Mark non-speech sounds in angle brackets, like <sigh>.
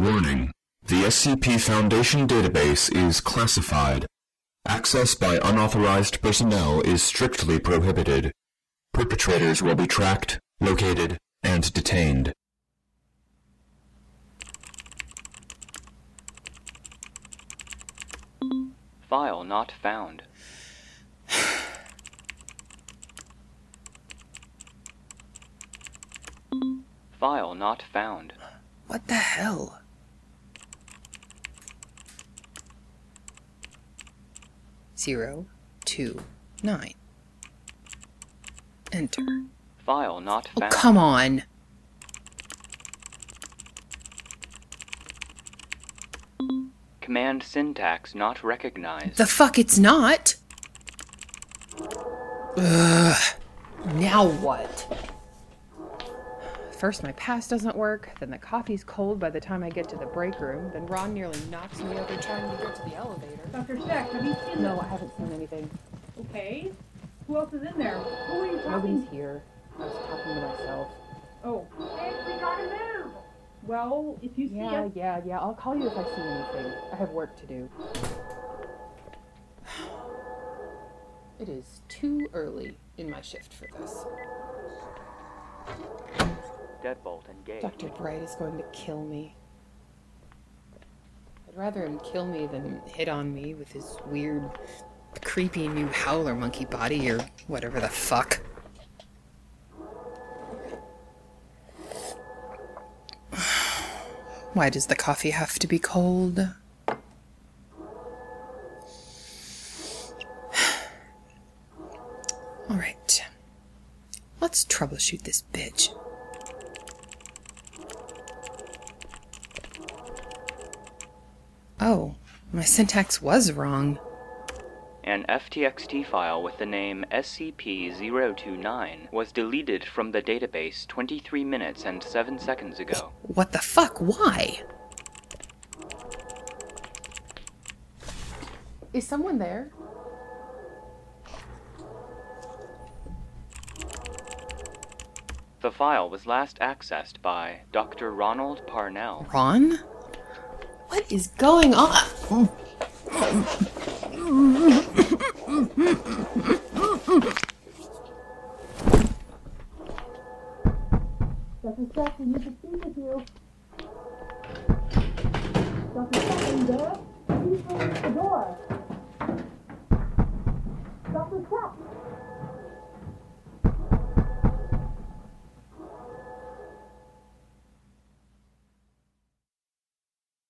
Warning. The SCP Foundation database is classified. Access by unauthorized personnel is strictly prohibited. Perpetrators will be tracked, located, and detained. File not found. <sighs> File not found. What the hell? Zero, two, nine. Enter. File not Oh, found. come on. Command syntax not recognized. The fuck it's not. Ugh. Now what? First, my pass doesn't work, then the coffee's cold by the time I get to the break room, then Ron nearly knocks me over trying to get to the elevator. Dr. Sczech, have you seen No, I haven't seen anything. Okay. Who else is in there? Who are you talking Nobody's here. I was talking to myself. Oh. we gotta move! Well, if you see Yeah, us... yeah, yeah. I'll call you if I see anything. I have work to do. It is too early in my shift for this. Deadbolt engaged. Dr. Bright is going to kill me. I'd rather him kill me than hit on me with his weird, creepy new howler monkey body or whatever the fuck. <sighs> Why does the coffee have to be cold? <sighs> Alright. Let's troubleshoot this bitch. Oh, my syntax was wrong. An FTXT file with the name SCP-029 was deleted from the database 23 minutes and 7 seconds ago. What the fuck? Why? Is someone there? The file was last accessed by Dr. Ronald Parnell. Ron? What is going on? Dr. Stafford, speak with you. Dr. There? Please open the door. Dr. Stafford!